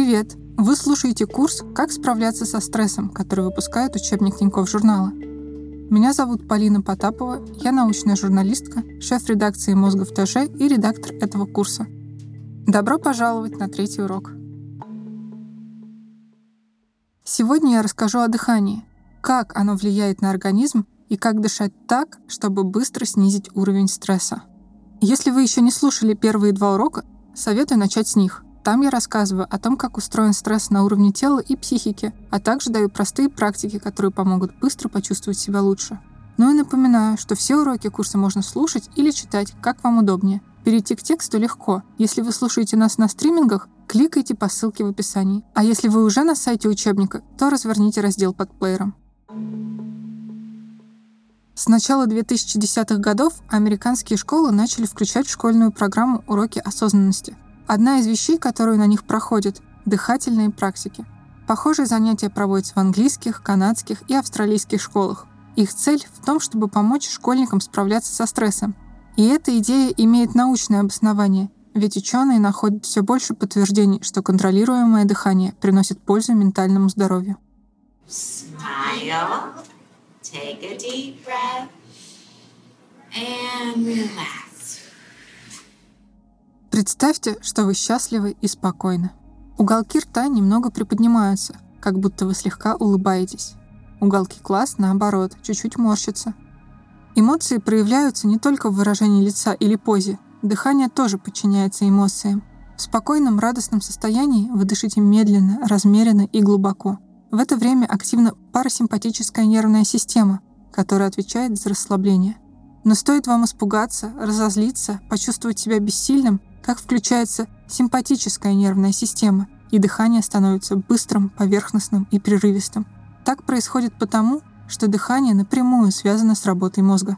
Привет! Вы слушаете курс «Как справляться со стрессом», который выпускает учебник Тинькофф журнала. Меня зовут Полина Потапова, я научная журналистка, шеф редакции «Мозга в ТЖ» и редактор этого курса. Добро пожаловать на третий урок. Сегодня я расскажу о дыхании, как оно влияет на организм и как дышать так, чтобы быстро снизить уровень стресса. Если вы еще не слушали первые два урока, советую начать с них. Там я рассказываю о том, как устроен стресс на уровне тела и психики, а также даю простые практики, которые помогут быстро почувствовать себя лучше. Ну и напоминаю, что все уроки курса можно слушать или читать, как вам удобнее. Перейти к тексту легко. Если вы слушаете нас на стримингах, кликайте по ссылке в описании. А если вы уже на сайте учебника, то разверните раздел под плеером. С начала 2010-х годов американские школы начали включать в школьную программу уроки осознанности – Одна из вещей, которую на них проходят – дыхательные практики. Похожие занятия проводятся в английских, канадских и австралийских школах. Их цель в том, чтобы помочь школьникам справляться со стрессом. И эта идея имеет научное обоснование, ведь ученые находят все больше подтверждений, что контролируемое дыхание приносит пользу ментальному здоровью. Smile, take a deep breath, and relax. Представьте, что вы счастливы и спокойны. Уголки рта немного приподнимаются, как будто вы слегка улыбаетесь. Уголки глаз, наоборот, чуть-чуть морщатся. Эмоции проявляются не только в выражении лица или позе. Дыхание тоже подчиняется эмоциям. В спокойном, радостном состоянии вы дышите медленно, размеренно и глубоко. В это время активна парасимпатическая нервная система, которая отвечает за расслабление. Но стоит вам испугаться, разозлиться, почувствовать себя бессильным, как включается симпатическая нервная система, и дыхание становится быстрым, поверхностным и прерывистым. Так происходит потому, что дыхание напрямую связано с работой мозга.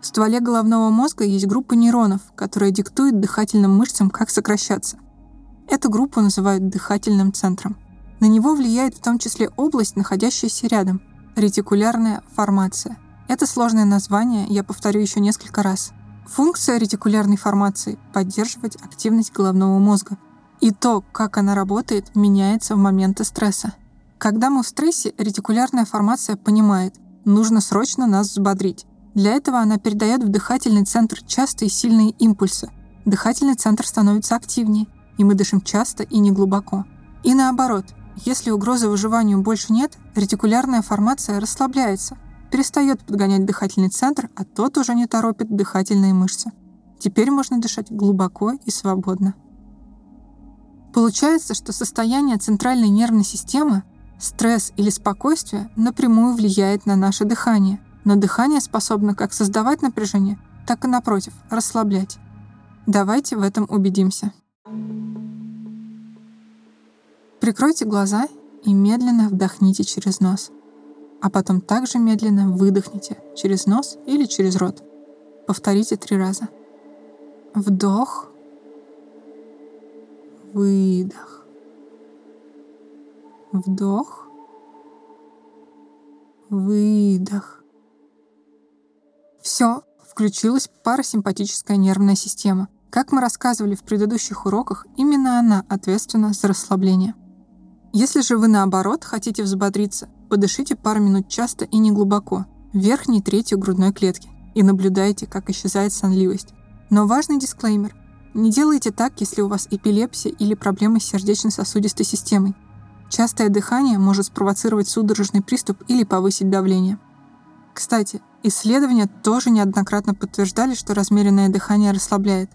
В стволе головного мозга есть группа нейронов, которая диктует дыхательным мышцам, как сокращаться. Эту группу называют дыхательным центром. На него влияет в том числе область, находящаяся рядом – ретикулярная формация. Это сложное название я повторю еще несколько раз. Функция ретикулярной формации — поддерживать активность головного мозга. И то, как она работает, меняется в моменты стресса. Когда мы в стрессе, ретикулярная формация понимает, нужно срочно нас взбодрить. Для этого она передает в дыхательный центр частые сильные импульсы. Дыхательный центр становится активнее, и мы дышим часто и неглубоко. И наоборот, если угрозы выживанию больше нет, ретикулярная формация расслабляется — перестает подгонять дыхательный центр, а тот уже не торопит дыхательные мышцы. Теперь можно дышать глубоко и свободно. Получается, что состояние центральной нервной системы, стресс или спокойствие напрямую влияет на наше дыхание, но дыхание способно как создавать напряжение, так и напротив, расслаблять. Давайте в этом убедимся. Прикройте глаза и медленно вдохните через нос а потом также медленно выдохните через нос или через рот. Повторите три раза. Вдох, выдох, вдох, выдох. Все, включилась парасимпатическая нервная система. Как мы рассказывали в предыдущих уроках, именно она ответственна за расслабление. Если же вы наоборот хотите взбодриться, подышите пару минут часто и неглубоко, в верхней трети грудной клетки, и наблюдайте, как исчезает сонливость. Но важный дисклеймер. Не делайте так, если у вас эпилепсия или проблемы с сердечно-сосудистой системой. Частое дыхание может спровоцировать судорожный приступ или повысить давление. Кстати, исследования тоже неоднократно подтверждали, что размеренное дыхание расслабляет.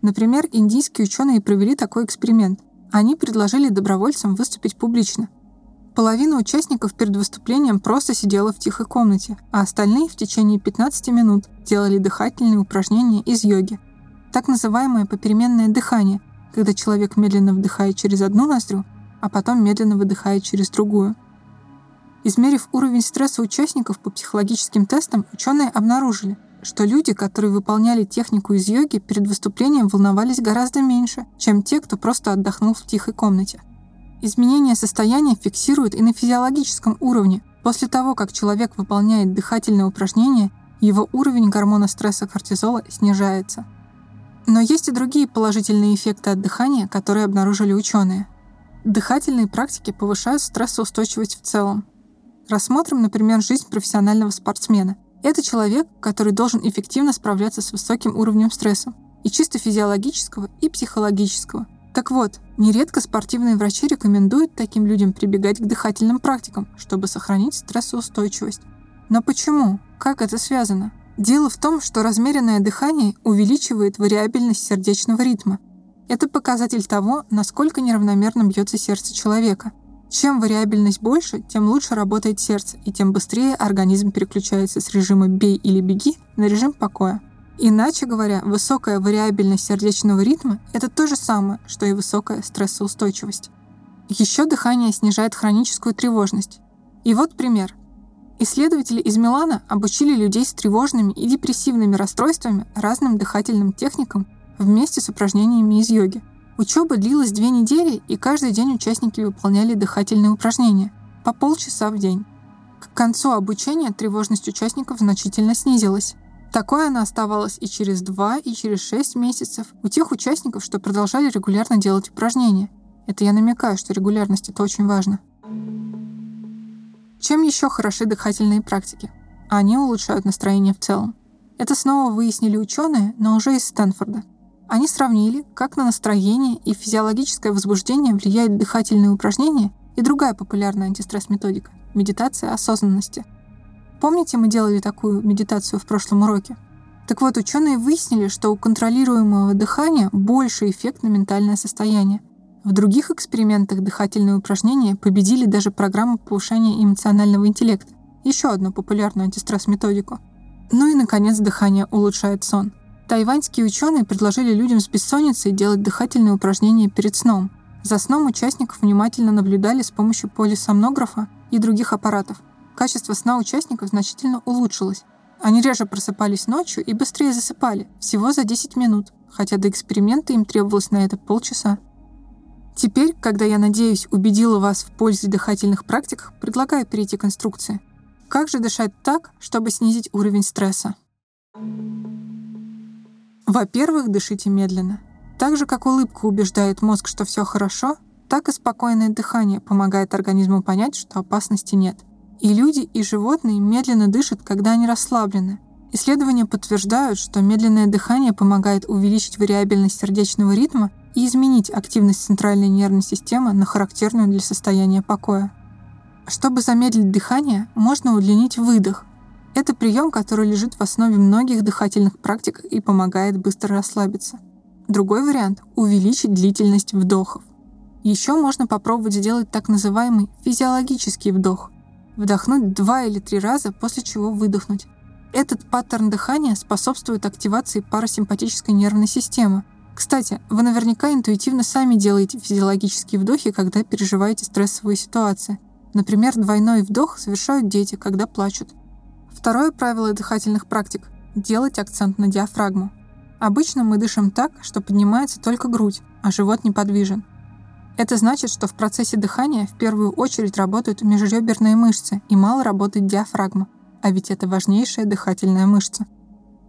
Например, индийские ученые провели такой эксперимент – они предложили добровольцам выступить публично. Половина участников перед выступлением просто сидела в тихой комнате, а остальные в течение 15 минут делали дыхательные упражнения из йоги. Так называемое попеременное дыхание, когда человек медленно вдыхает через одну ноздрю, а потом медленно выдыхает через другую. Измерив уровень стресса участников по психологическим тестам, ученые обнаружили – что люди, которые выполняли технику из йоги, перед выступлением волновались гораздо меньше, чем те, кто просто отдохнул в тихой комнате. Изменение состояния фиксируют и на физиологическом уровне. После того, как человек выполняет дыхательное упражнение, его уровень гормона стресса кортизола снижается. Но есть и другие положительные эффекты от дыхания, которые обнаружили ученые. Дыхательные практики повышают стрессоустойчивость в целом. Рассмотрим, например, жизнь профессионального спортсмена. Это человек, который должен эффективно справляться с высоким уровнем стресса, и чисто физиологического, и психологического. Так вот, нередко спортивные врачи рекомендуют таким людям прибегать к дыхательным практикам, чтобы сохранить стрессоустойчивость. Но почему? Как это связано? Дело в том, что размеренное дыхание увеличивает вариабельность сердечного ритма – это показатель того, насколько неравномерно бьется сердце человека. Чем вариабельность больше, тем лучше работает сердце, и тем быстрее организм переключается с режима «бей или беги» на режим покоя. Иначе говоря, высокая вариабельность сердечного ритма – это то же самое, что и высокая стрессоустойчивость. Еще дыхание снижает хроническую тревожность. И вот пример. Исследователи из Милана обучили людей с тревожными и депрессивными расстройствами разным дыхательным техникам вместе с упражнениями из йоги. Учеба длилась две недели, и каждый день участники выполняли дыхательные упражнения по полчаса в день. К концу обучения тревожность участников значительно снизилась. Такое она оставалась и через два, и через шесть месяцев у тех участников, что продолжали регулярно делать упражнения. Это я намекаю, что регулярность это очень важно. Чем еще хороши дыхательные практики? Они улучшают настроение в целом. Это снова выяснили ученые, но уже из Стэнфорда. Они сравнили, как на настроение и физиологическое возбуждение влияют дыхательные упражнения и другая популярная антистресс-методика – медитация осознанности. Помните, мы делали такую медитацию в прошлом уроке? Так вот, ученые выяснили, что у контролируемого дыхания больше эффект на ментальное состояние. В других экспериментах дыхательные упражнения победили даже программу повышения эмоционального интеллекта, еще одну популярную антистресс-методику. Ну и, наконец, дыхание улучшает сон – Тайваньские ученые предложили людям с бессонницей делать дыхательные упражнения перед сном. За сном участников внимательно наблюдали с помощью полисомнографа и других аппаратов. Качество сна участников значительно улучшилось. Они реже просыпались ночью и быстрее засыпали, всего за 10 минут, хотя до эксперимента им требовалось на это полчаса. Теперь, когда я надеюсь убедила вас в пользе дыхательных практик, предлагаю перейти к инструкции. Как же дышать так, чтобы снизить уровень стресса? Во-первых, дышите медленно. Так же, как улыбка убеждает мозг, что все хорошо, так и спокойное дыхание помогает организму понять, что опасности нет. И люди, и животные медленно дышат, когда они расслаблены. Исследования подтверждают, что медленное дыхание помогает увеличить вариабельность сердечного ритма и изменить активность центральной нервной системы на характерную для состояния покоя. Чтобы замедлить дыхание, можно удлинить выдох, это прием, который лежит в основе многих дыхательных практик и помогает быстро расслабиться. Другой вариант — увеличить длительность вдохов. Еще можно попробовать сделать так называемый физиологический вдох. Вдохнуть два или три раза, после чего выдохнуть. Этот паттерн дыхания способствует активации парасимпатической нервной системы. Кстати, вы наверняка интуитивно сами делаете физиологические вдохи, когда переживаете стрессовые ситуации. Например, двойной вдох совершают дети, когда плачут. Второе правило дыхательных практик – делать акцент на диафрагму. Обычно мы дышим так, что поднимается только грудь, а живот неподвижен. Это значит, что в процессе дыхания в первую очередь работают межреберные мышцы и мало работает диафрагма, а ведь это важнейшая дыхательная мышца.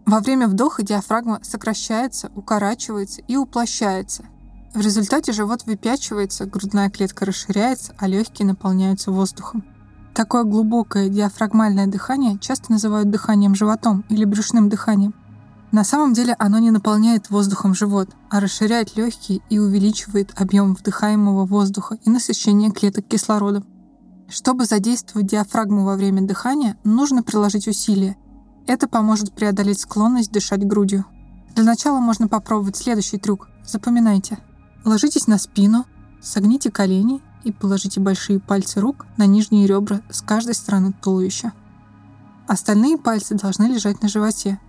Во время вдоха диафрагма сокращается, укорачивается и уплощается. В результате живот выпячивается, грудная клетка расширяется, а легкие наполняются воздухом. Такое глубокое диафрагмальное дыхание часто называют дыханием животом или брюшным дыханием. На самом деле оно не наполняет воздухом живот, а расширяет легкие и увеличивает объем вдыхаемого воздуха и насыщение клеток кислородом. Чтобы задействовать диафрагму во время дыхания, нужно приложить усилия. Это поможет преодолеть склонность дышать грудью. Для начала можно попробовать следующий трюк. Запоминайте. Ложитесь на спину, согните колени и положите большие пальцы рук на нижние ребра с каждой стороны туловища. Остальные пальцы должны лежать на животе.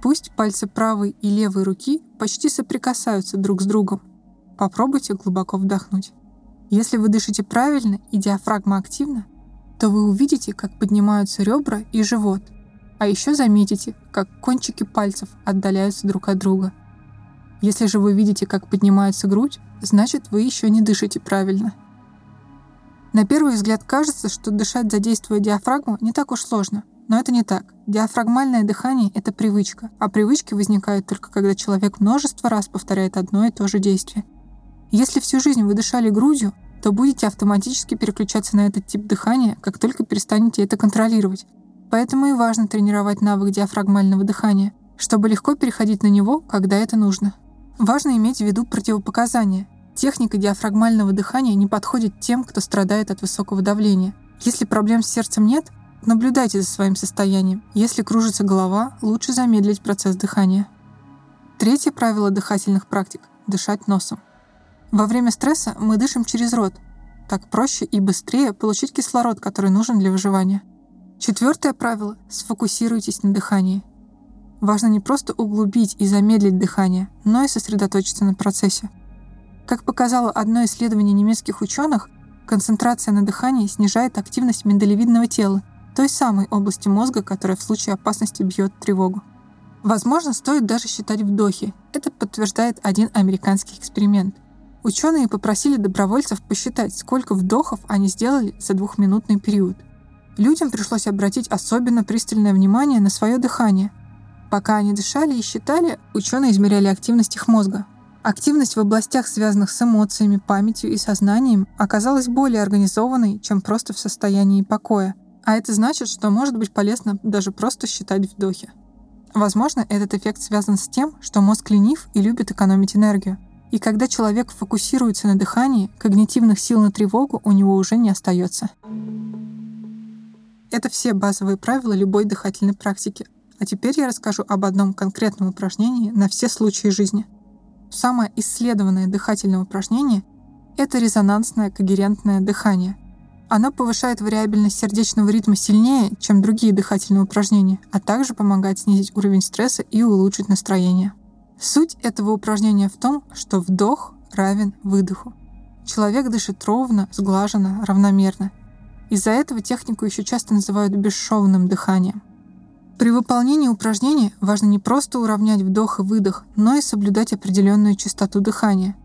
Пусть пальцы правой и левой руки почти соприкасаются друг с другом. Попробуйте глубоко вдохнуть. Если вы дышите правильно и диафрагма активна, то вы увидите, как поднимаются ребра и живот, а еще заметите, как кончики пальцев отдаляются друг от друга. Если же вы видите, как поднимается грудь, значит вы еще не дышите правильно. На первый взгляд кажется, что дышать задействуя диафрагму не так уж сложно, но это не так. Диафрагмальное дыхание — это привычка, а привычки возникают только когда человек множество раз повторяет одно и то же действие. Если всю жизнь вы дышали грудью, то будете автоматически переключаться на этот тип дыхания, как только перестанете это контролировать. Поэтому и важно тренировать навык диафрагмального дыхания, чтобы легко переходить на него, когда это нужно. Важно иметь в виду противопоказания. Техника диафрагмального дыхания не подходит тем, кто страдает от высокого давления. Если проблем с сердцем нет, наблюдайте за своим состоянием. Если кружится голова, лучше замедлить процесс дыхания. Третье правило дыхательных практик – дышать носом. Во время стресса мы дышим через рот. Так проще и быстрее получить кислород, который нужен для выживания. Четвертое правило – сфокусируйтесь на дыхании. Важно не просто углубить и замедлить дыхание, но и сосредоточиться на процессе. Как показало одно исследование немецких ученых, концентрация на дыхании снижает активность миндалевидного тела, той самой области мозга, которая в случае опасности бьет тревогу. Возможно, стоит даже считать вдохи. Это подтверждает один американский эксперимент. Ученые попросили добровольцев посчитать, сколько вдохов они сделали за двухминутный период. Людям пришлось обратить особенно пристальное внимание на свое дыхание. Пока они дышали и считали, ученые измеряли активность их мозга. Активность в областях, связанных с эмоциями, памятью и сознанием, оказалась более организованной, чем просто в состоянии покоя. А это значит, что может быть полезно даже просто считать вдохи. Возможно, этот эффект связан с тем, что мозг ленив и любит экономить энергию. И когда человек фокусируется на дыхании, когнитивных сил на тревогу у него уже не остается. Это все базовые правила любой дыхательной практики. А теперь я расскажу об одном конкретном упражнении на все случаи жизни. Самое исследованное дыхательное упражнение — это резонансное когерентное дыхание. Оно повышает вариабельность сердечного ритма сильнее, чем другие дыхательные упражнения, а также помогает снизить уровень стресса и улучшить настроение. Суть этого упражнения в том, что вдох равен выдоху. Человек дышит ровно, сглаженно, равномерно, из-за этого технику еще часто называют бесшовным дыханием. При выполнении упражнений важно не просто уравнять вдох и выдох, но и соблюдать определенную частоту дыхания.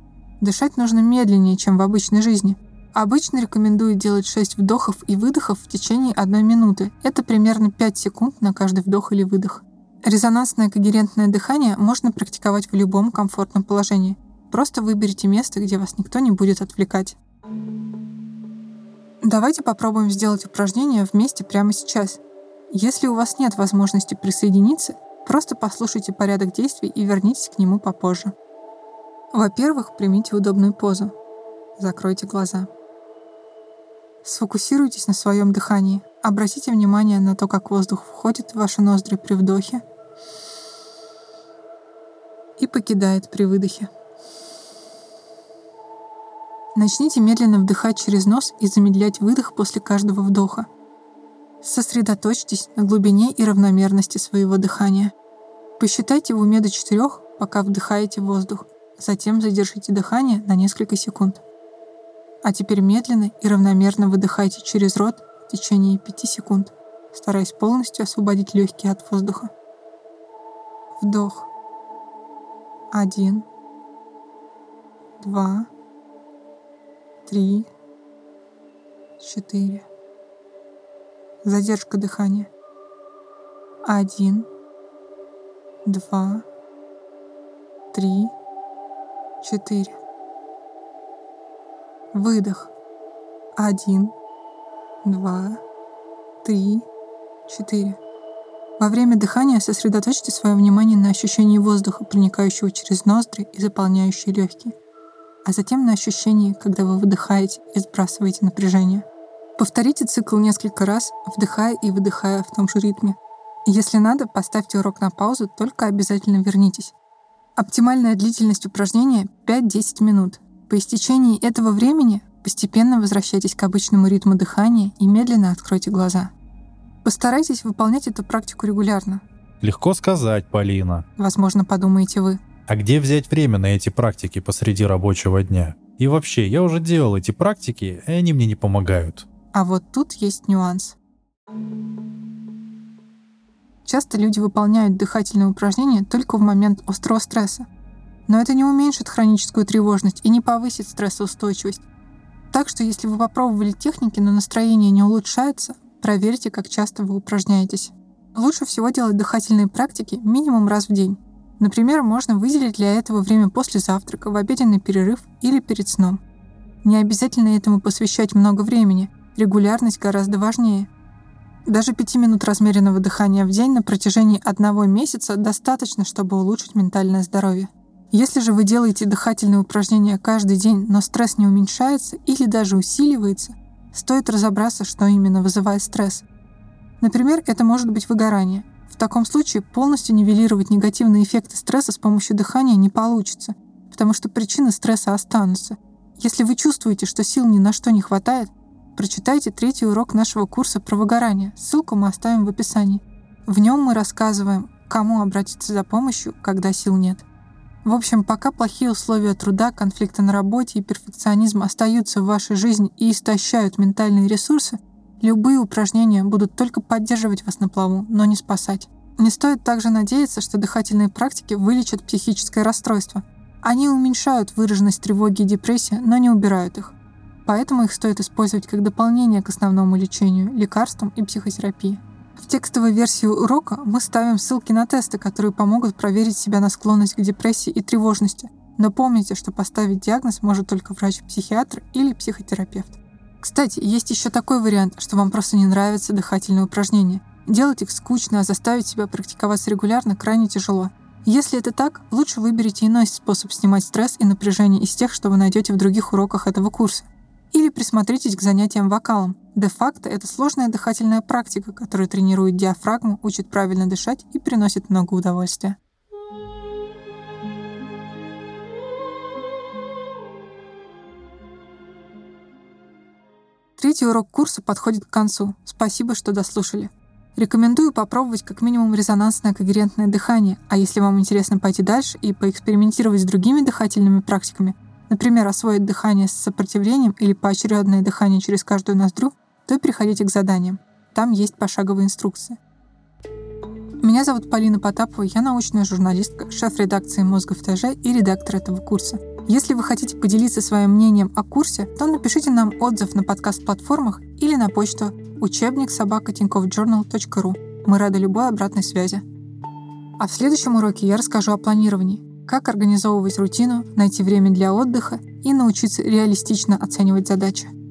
Дышать нужно медленнее, чем в обычной жизни. Обычно рекомендуют делать 6 вдохов и выдохов в течение 1 минуты. Это примерно 5 секунд на каждый вдох или выдох. Резонансное когерентное дыхание можно практиковать в любом комфортном положении. Просто выберите место, где вас никто не будет отвлекать. Давайте попробуем сделать упражнение вместе прямо сейчас. Если у вас нет возможности присоединиться, просто послушайте порядок действий и вернитесь к нему попозже. Во-первых, примите удобную позу. Закройте глаза. Сфокусируйтесь на своем дыхании. Обратите внимание на то, как воздух входит в ваши ноздри при вдохе и покидает при выдохе. Начните медленно вдыхать через нос и замедлять выдох после каждого вдоха. Сосредоточьтесь на глубине и равномерности своего дыхания. Посчитайте в уме до четырех, пока вдыхаете воздух. Затем задержите дыхание на несколько секунд. А теперь медленно и равномерно выдыхайте через рот в течение 5 секунд, стараясь полностью освободить легкие от воздуха. Вдох. Один. Два три, четыре. Задержка дыхания. Один, два, три, четыре. Выдох. Один, два, три, четыре. Во время дыхания сосредоточьте свое внимание на ощущении воздуха, проникающего через ноздри и заполняющие легкие а затем на ощущении, когда вы выдыхаете и сбрасываете напряжение. Повторите цикл несколько раз, вдыхая и выдыхая в том же ритме. Если надо, поставьте урок на паузу, только обязательно вернитесь. Оптимальная длительность упражнения 5-10 минут. По истечении этого времени постепенно возвращайтесь к обычному ритму дыхания и медленно откройте глаза. Постарайтесь выполнять эту практику регулярно. Легко сказать, Полина. Возможно, подумаете вы. А где взять время на эти практики посреди рабочего дня? И вообще, я уже делал эти практики, и они мне не помогают. А вот тут есть нюанс. Часто люди выполняют дыхательные упражнения только в момент острого стресса. Но это не уменьшит хроническую тревожность и не повысит стрессоустойчивость. Так что если вы попробовали техники, но настроение не улучшается, проверьте, как часто вы упражняетесь. Лучше всего делать дыхательные практики минимум раз в день. Например, можно выделить для этого время после завтрака, в обеденный перерыв или перед сном. Не обязательно этому посвящать много времени, регулярность гораздо важнее. Даже пяти минут размеренного дыхания в день на протяжении одного месяца достаточно, чтобы улучшить ментальное здоровье. Если же вы делаете дыхательные упражнения каждый день, но стресс не уменьшается или даже усиливается, стоит разобраться, что именно вызывает стресс. Например, это может быть выгорание. В таком случае полностью нивелировать негативные эффекты стресса с помощью дыхания не получится, потому что причины стресса останутся. Если вы чувствуете, что сил ни на что не хватает, прочитайте третий урок нашего курса про выгорание. Ссылку мы оставим в описании. В нем мы рассказываем, кому обратиться за помощью, когда сил нет. В общем, пока плохие условия труда, конфликты на работе и перфекционизм остаются в вашей жизни и истощают ментальные ресурсы, любые упражнения будут только поддерживать вас на плаву, но не спасать. Не стоит также надеяться, что дыхательные практики вылечат психическое расстройство. Они уменьшают выраженность тревоги и депрессии, но не убирают их поэтому их стоит использовать как дополнение к основному лечению, лекарствам и психотерапии. В текстовой версии урока мы ставим ссылки на тесты, которые помогут проверить себя на склонность к депрессии и тревожности. Но помните, что поставить диагноз может только врач-психиатр или психотерапевт. Кстати, есть еще такой вариант, что вам просто не нравятся дыхательные упражнения. Делать их скучно, а заставить себя практиковаться регулярно крайне тяжело. Если это так, лучше выберите иной способ снимать стресс и напряжение из тех, что вы найдете в других уроках этого курса. Или присмотритесь к занятиям вокалом. Де-факто это сложная дыхательная практика, которая тренирует диафрагму, учит правильно дышать и приносит много удовольствия. Третий урок курса подходит к концу. Спасибо, что дослушали. Рекомендую попробовать как минимум резонансное когерентное дыхание, а если вам интересно пойти дальше и поэкспериментировать с другими дыхательными практиками, например, освоить дыхание с сопротивлением или поочередное дыхание через каждую ноздрю, то и приходите к заданиям. Там есть пошаговые инструкции. Меня зовут Полина Потапова, я научная журналистка, шеф редакции «Мозга в ТЖ» и редактор этого курса. Если вы хотите поделиться своим мнением о курсе, то напишите нам отзыв на подкаст-платформах или на почту учебник собака.tinkovjournal.ru. Мы рады любой обратной связи. А в следующем уроке я расскажу о планировании – как организовывать рутину, найти время для отдыха и научиться реалистично оценивать задачи.